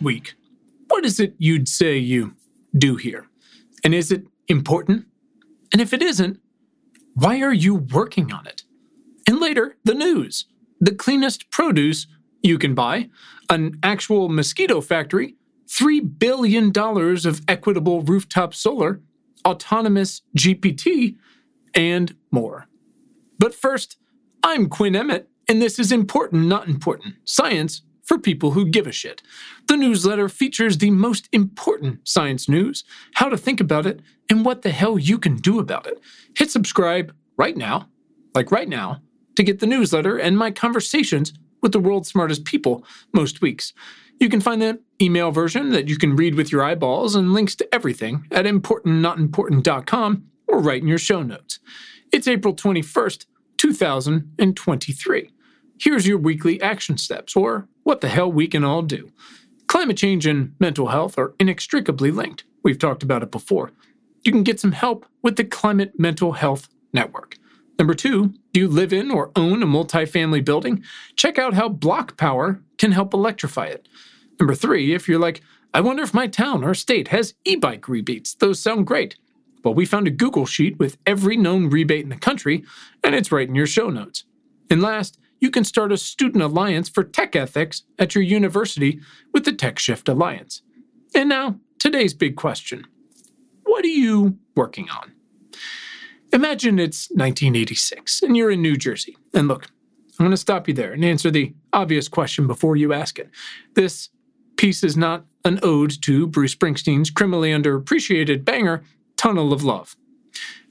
Week, what is it you'd say you do here? And is it important? And if it isn't, why are you working on it? And later, the news the cleanest produce you can buy, an actual mosquito factory, $3 billion of equitable rooftop solar, autonomous GPT, and more. But first, I'm Quinn Emmett, and this is Important Not Important Science for People Who Give a Shit. The newsletter features the most important science news, how to think about it, and what the hell you can do about it. Hit subscribe right now, like right now, to get the newsletter and my conversations with the world's smartest people most weeks. You can find the email version that you can read with your eyeballs and links to everything at importantnotimportant.com or right in your show notes. It's April 21st, 2023. Here's your weekly action steps, or what the hell we can all do. Climate change and mental health are inextricably linked. We've talked about it before. You can get some help with the Climate Mental Health Network. Number two, do you live in or own a multifamily building? Check out how BlocPower can help electrify it. Number three, if you're like, I wonder if my town or state has e bike rebates, those sound great. Well, we found a Google Sheet with every known rebate in the country, and it's right in your show notes. And last, you can start a student alliance for tech ethics at your university with the TechShift Alliance. And now, today's big question What are you working on? Imagine it's 1986 and you're in New Jersey. And look, I'm going to stop you there and answer the obvious question before you ask it. This piece is not an ode to Bruce Springsteen's criminally underappreciated banger, Tunnel of Love.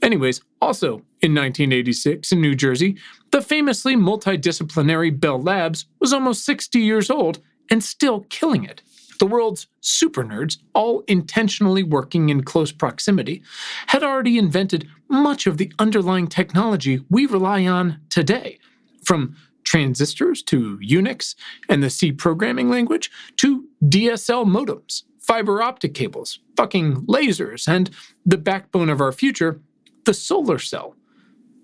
Anyways, also in 1986 in New Jersey, the famously multidisciplinary Bell Labs was almost 60 years old and still killing it. The world's super nerds, all intentionally working in close proximity, had already invented much of the underlying technology we rely on today, from transistors to Unix and the C programming language to DSL modems, fiber optic cables, fucking lasers, and the backbone of our future, the solar cell.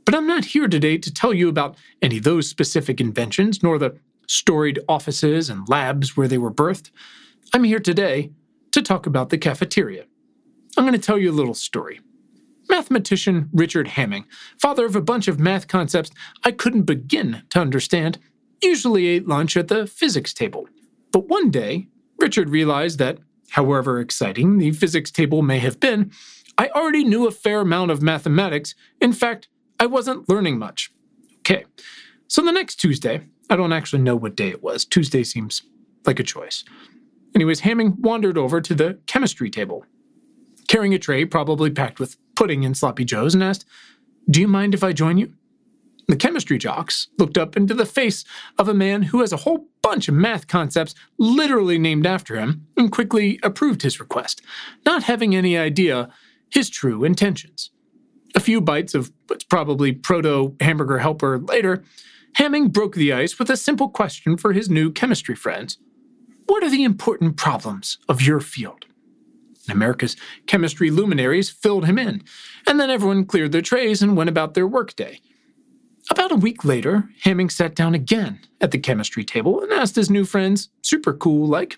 But I'm not here today to tell you about any of those specific inventions, nor the storied offices and labs where they were birthed. I'm here today to talk about the cafeteria. I'm going to tell you a little story. Mathematician Richard Hamming, father of a bunch of math concepts I couldn't begin to understand, usually ate lunch at the physics table. But one day, Richard realized that, however exciting the physics table may have been, I already knew a fair amount of mathematics. In fact, I wasn't learning much. Okay, so the next Tuesday, I don't actually know what day it was. Tuesday seems like a choice. Anyways, Hamming wandered over to the chemistry table, carrying a tray probably packed with pudding and sloppy joes, and asked, Do you mind if I join you? The chemistry jocks looked up into the face of a man who has a whole bunch of math concepts literally named after him and quickly approved his request, not having any idea his true intentions. A few bites of what's probably proto hamburger helper later, Hamming broke the ice with a simple question for his new chemistry friends what are the important problems of your field? America's chemistry luminaries filled him in, and then everyone cleared their trays and went about their workday. About a week later, Hamming sat down again at the chemistry table and asked his new friends, super cool like,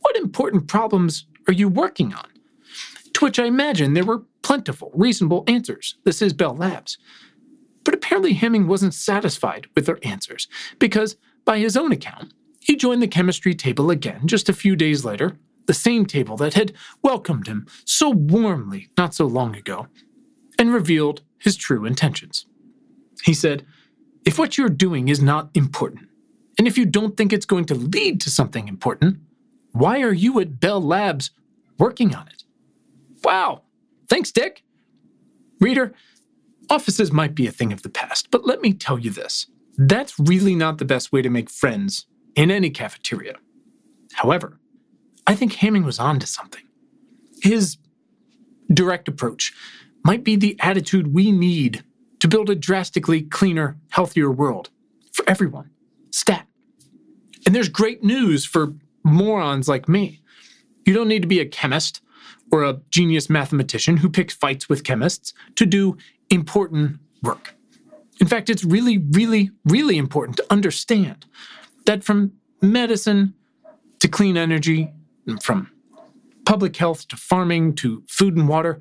What important problems are you working on? To which I imagine there were plentiful, reasonable answers. This is Bell Labs. But apparently, Hamming wasn't satisfied with their answers because, by his own account, he joined the chemistry table again just a few days later, the same table that had welcomed him so warmly not so long ago, and revealed his true intentions. He said, If what you're doing is not important, and if you don't think it's going to lead to something important, why are you at Bell Labs working on it? Wow, thanks, Dick. Reader, offices might be a thing of the past, but let me tell you this that's really not the best way to make friends in any cafeteria. However, I think Hamming was onto something. His direct approach might be the attitude we need to build a drastically cleaner, healthier world for everyone. Stat. And there's great news for morons like me. You don't need to be a chemist or a genius mathematician who picks fights with chemists to do important work. In fact, it's really, really, really important to understand that from medicine to clean energy from public health to farming to food and water,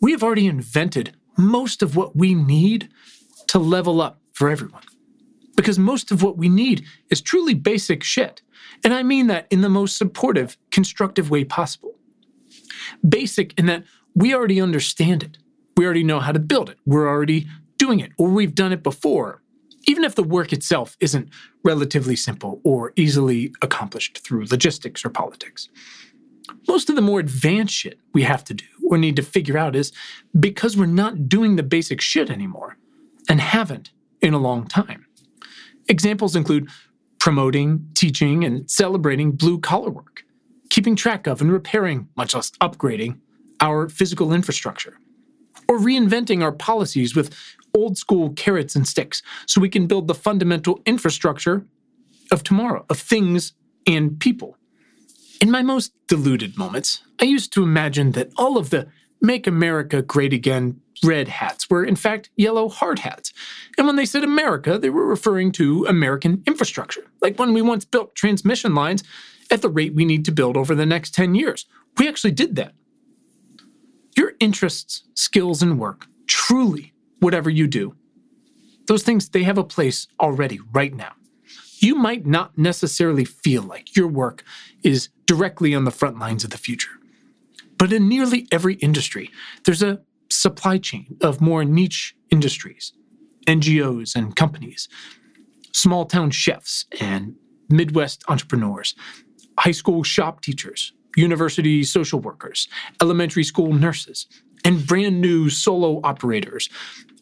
we have already invented most of what we need to level up for everyone. Because most of what we need is truly basic shit. And I mean that in the most supportive, constructive way possible. Basic in that we already understand it. We already know how to build it. We're already doing it, or we've done it before, even if the work itself isn't relatively simple or easily accomplished through logistics or politics. Most of the more advanced shit we have to do or need to figure out is because we're not doing the basic shit anymore and haven't in a long time. Examples include promoting, teaching, and celebrating blue collar work, keeping track of and repairing, much less upgrading, our physical infrastructure, or reinventing our policies with old school carrots and sticks so we can build the fundamental infrastructure of tomorrow, of things and people. In my most deluded moments, I used to imagine that all of the Make America Great Again red hats were in fact yellow hard hats. And when they said America, they were referring to American infrastructure, like when we once built transmission lines at the rate we need to build over the next 10 years. We actually did that. Your interests, skills, and work, truly, whatever you do, those things, they have a place already right now. You might not necessarily feel like your work is directly on the front lines of the future. But in nearly every industry, there's a supply chain of more niche industries, NGOs and companies, small town chefs and Midwest entrepreneurs, high school shop teachers, university social workers, elementary school nurses, and brand new solo operators,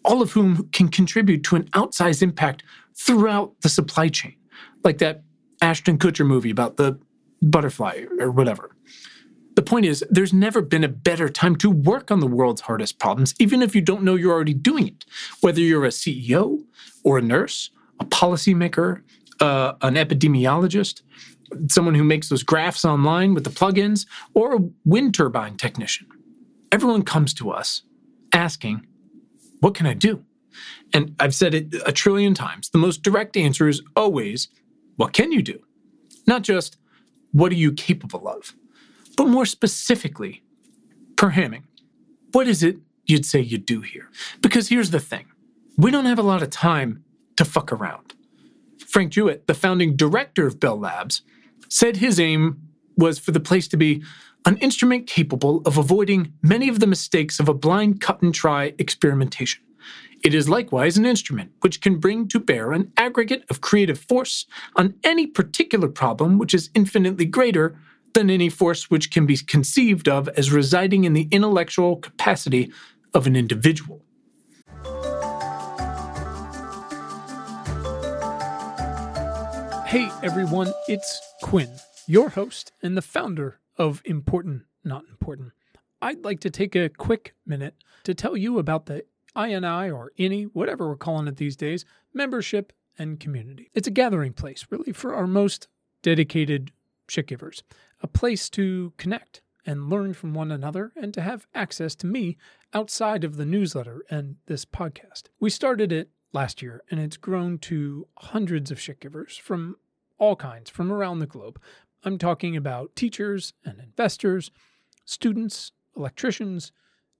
all of whom can contribute to an outsized impact throughout the supply chain, like that Ashton Kutcher movie about the butterfly or whatever. The point is, there's never been a better time to work on the world's hardest problems, even if you don't know you're already doing it. Whether you're a CEO or a nurse, a policymaker, uh, an epidemiologist, someone who makes those graphs online with the plugins, or a wind turbine technician. Everyone comes to us asking, What can I do? And I've said it a trillion times. The most direct answer is always, What can you do? Not just, What are you capable of? But more specifically, per Hamming, what is it you'd say you do here? Because here's the thing we don't have a lot of time to fuck around. Frank Jewett, the founding director of Bell Labs, said his aim was for the place to be an instrument capable of avoiding many of the mistakes of a blind cut and try experimentation. It is likewise an instrument which can bring to bear an aggregate of creative force on any particular problem which is infinitely greater than any force which can be conceived of as residing in the intellectual capacity of an individual. Hey everyone, it's Quinn, your host and the founder of Important Not Important. I'd like to take a quick minute to tell you about the INI or INI, whatever we're calling it these days, membership and community. It's a gathering place, really, for our most dedicated shit givers, a place to connect and learn from one another and to have access to me outside of the newsletter and this podcast. We started it last year, and it's grown to hundreds of shit givers from all kinds from around the globe. I'm talking about teachers and investors, students, electricians,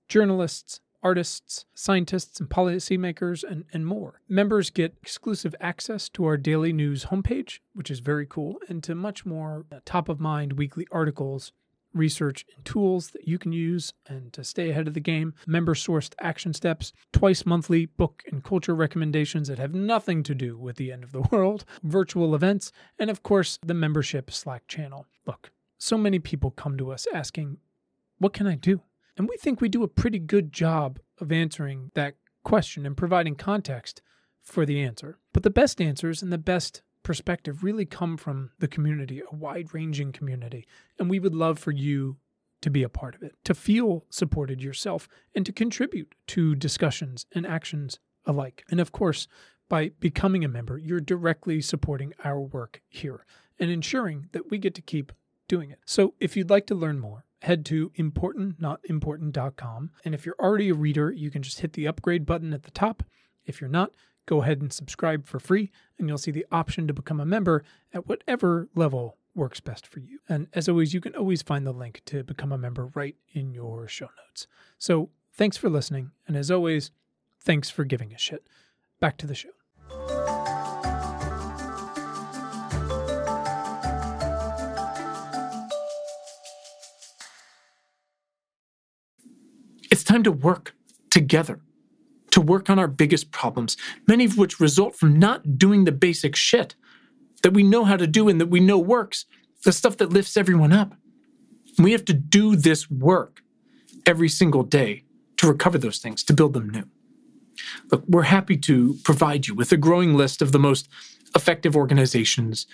journalists, artists, scientists, and policymakers, and, and more. Members get exclusive access to our daily news homepage, which is very cool, and to much more uh, top of mind weekly articles research and tools that you can use and to stay ahead of the game, member sourced action steps, twice monthly book and culture recommendations that have nothing to do with the end of the world, virtual events, and of course, the membership Slack channel. Look, so many people come to us asking, What can I do? And we think we do a pretty good job of answering that question and providing context for the answer. But the best answers and the best perspective really come from the community, a wide ranging community. And we would love for you to be a part of it, to feel supported yourself, and to contribute to discussions and actions alike. And of course, by becoming a member, you're directly supporting our work here and ensuring that we get to keep doing it. So if you'd like to learn more, head to importantnotimportant.com. And if you're already a reader, you can just hit the upgrade button at the top. If you're not, go ahead and subscribe for free, and you'll see the option to become a member at whatever level works best for you. And as always, you can always find the link to become a member right in your show notes. So thanks for listening. And as always, thanks for giving a shit. Back to the show. Time to work together, to work on our biggest problems, many of which result from not doing the basic shit that we know how to do and that we know works, the stuff that lifts everyone up. We have to do this work every single day to recover those things, to build them new. Look, we're happy to provide you with a growing list of the most effective organizations,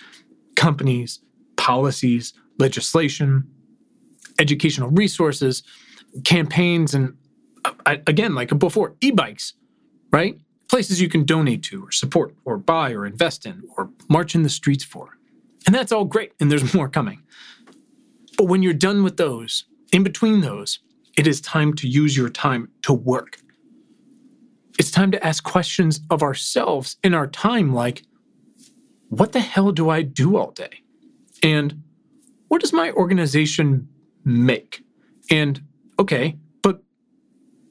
companies, policies, legislation, educational resources, campaigns, and uh, again, like before, e bikes, right? Places you can donate to, or support, or buy, or invest in, or march in the streets for. And that's all great, and there's more coming. But when you're done with those, in between those, it is time to use your time to work. It's time to ask questions of ourselves in our time like, what the hell do I do all day? And what does my organization make? And okay,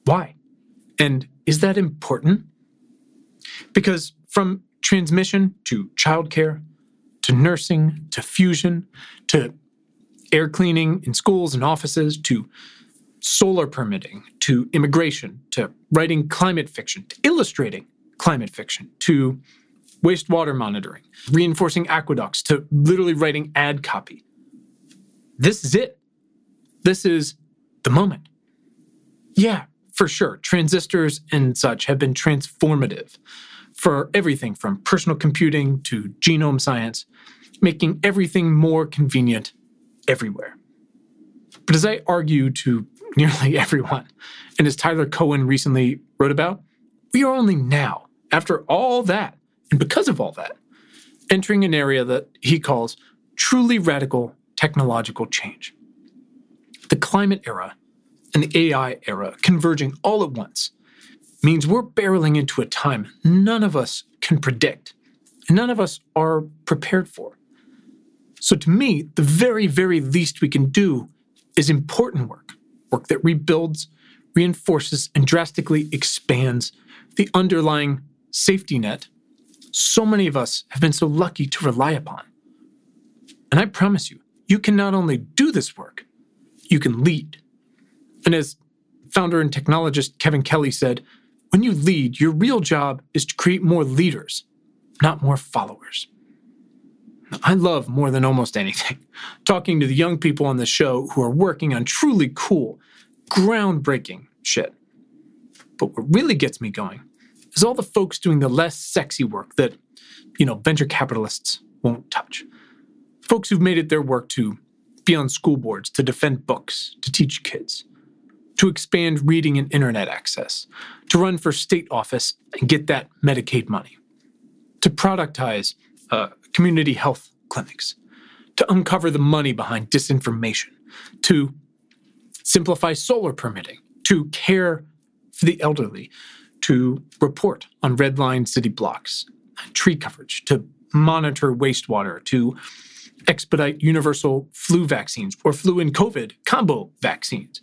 why? And is that important? Because from transmission to childcare to nursing to fusion to air cleaning in schools and offices to solar permitting to immigration to writing climate fiction to illustrating climate fiction to wastewater monitoring, reinforcing aqueducts to literally writing ad copy. This is it. This is the moment. Yeah, for sure. Transistors and such have been transformative for everything from personal computing to genome science, making everything more convenient everywhere. But as I argue to nearly everyone, and as Tyler Cowen recently wrote about, we are only now, after all that, and because of all that, entering an area that he calls truly radical technological change. The climate era and the AI era converging all at once means we're barreling into a time none of us can predict, and none of us are prepared for. So, to me, the very, very least we can do is important work work that rebuilds, reinforces, and drastically expands the underlying safety net so many of us have been so lucky to rely upon. And I promise you, you can not only do this work, you can lead. And as founder and technologist Kevin Kelly said, when you lead, your real job is to create more leaders, not more followers. I love more than almost anything talking to the young people on the show who are working on truly cool, groundbreaking shit. But what really gets me going is all the folks doing the less sexy work that, you know, venture capitalists won't touch. Folks who've made it their work to be on school boards, to defend books, to teach kids, to expand reading and internet access, to run for state office and get that Medicaid money, to productize uh, community health clinics, to uncover the money behind disinformation, to simplify solar permitting, to care for the elderly, to report on red line city blocks, tree coverage, to monitor wastewater, to expedite universal flu vaccines or flu and COVID combo vaccines,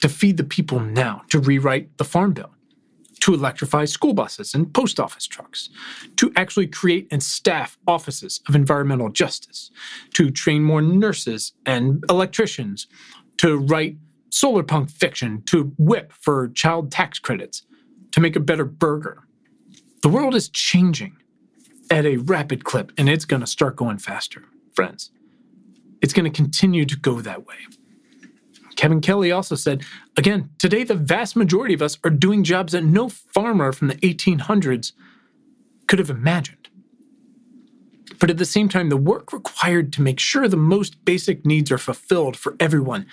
to feed the people now, to rewrite the Farm Bill, to electrify school buses and post office trucks, to actually create and staff offices of environmental justice, to train more nurses and electricians, to write solar punk fiction, to whip for child tax credits, to make a better burger. The world is changing at a rapid clip, and it's going to start going faster, friends. It's going to continue to go that way. Kevin Kelly also said, again, today the vast majority of us are doing jobs that no farmer from the 1800s could have imagined. But at the same time, the work required to make sure the most basic needs are fulfilled for everyone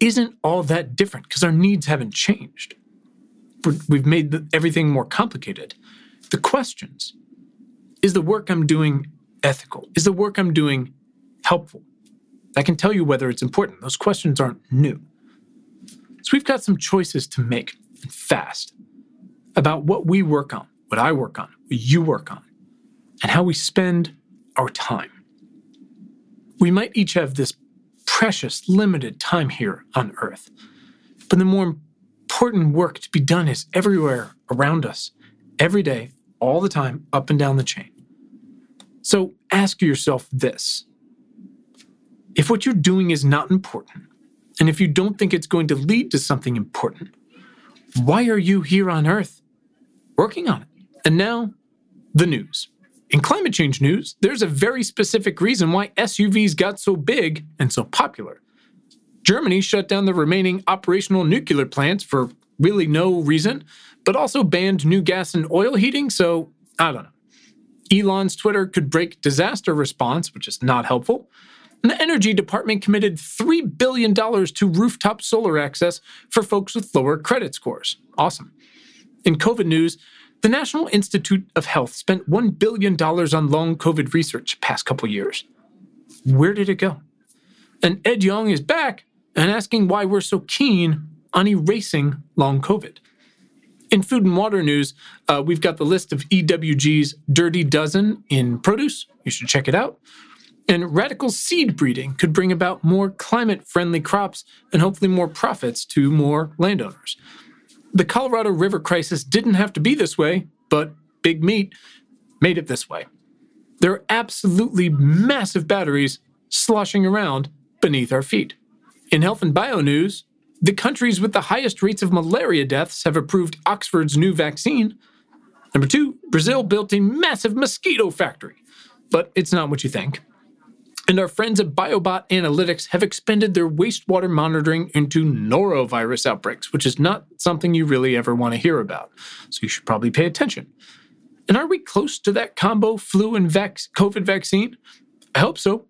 isn't all that different because our needs haven't changed. We've made everything more complicated. The questions is the work I'm doing ethical? Is the work I'm doing helpful? I can tell you whether it's important. Those questions aren't new. So we've got some choices to make fast about what we work on, what I work on, what you work on, and how we spend our time. we might each have this precious, limited time here on Earth. But the more important work to be done is everywhere around us, every day, all the time, up and down the chain. So ask yourself this if what you're doing is not important, and if you don't think it's going to lead to something important, why are you here on Earth working on it? And now, the news. In climate change news, there's a very specific reason why SUVs got so big and so popular. Germany shut down the remaining operational nuclear plants for really no reason, but also banned new gas and oil heating, so I don't know. Elon's Twitter could break disaster response, which is not helpful. And the Energy Department committed $3 billion to rooftop solar access for folks with lower credit scores. Awesome. In COVID news, the National Institute of Health spent $1 billion on long COVID research past couple years. Where did it go? And Ed Yong is back and asking why we're so keen on erasing long COVID. In food and water news, uh, we've got the list of EWG's Dirty Dozen in produce. You should check it out. And radical seed breeding could bring about more climate friendly crops and hopefully more profits to more landowners. The Colorado River crisis didn't have to be this way, but Big Meat made it this way. There are absolutely massive batteries sloshing around beneath our feet. In health and bio news, the countries with the highest rates of malaria deaths have approved Oxford's new vaccine. Number two, Brazil built a massive mosquito factory, but it's not what you think. And our friends at Biobot Analytics have expanded their wastewater monitoring into norovirus outbreaks, which is not something you really ever want to hear about. So you should probably pay attention. And are we close to that combo flu and COVID vaccine? I hope so.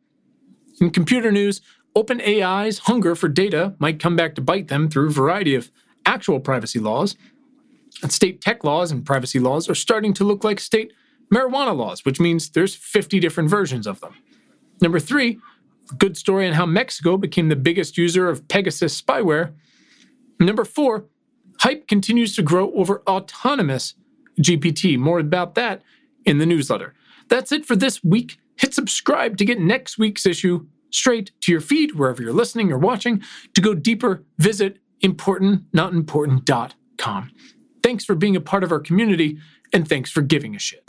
In computer news, OpenAI's hunger for data might come back to bite them through a variety of actual privacy laws. And state tech laws and privacy laws are starting to look like state marijuana laws, which means there's 50 different versions of them. Number three, good story on how Mexico became the biggest user of Pegasus spyware. Number four, hype continues to grow over autonomous GPT. More about that in the newsletter. That's it for this week. Hit subscribe to get next week's issue straight to your feed wherever you're listening or watching. To go deeper, visit importantnotimportant.com. Thanks for being a part of our community, and thanks for giving a shit.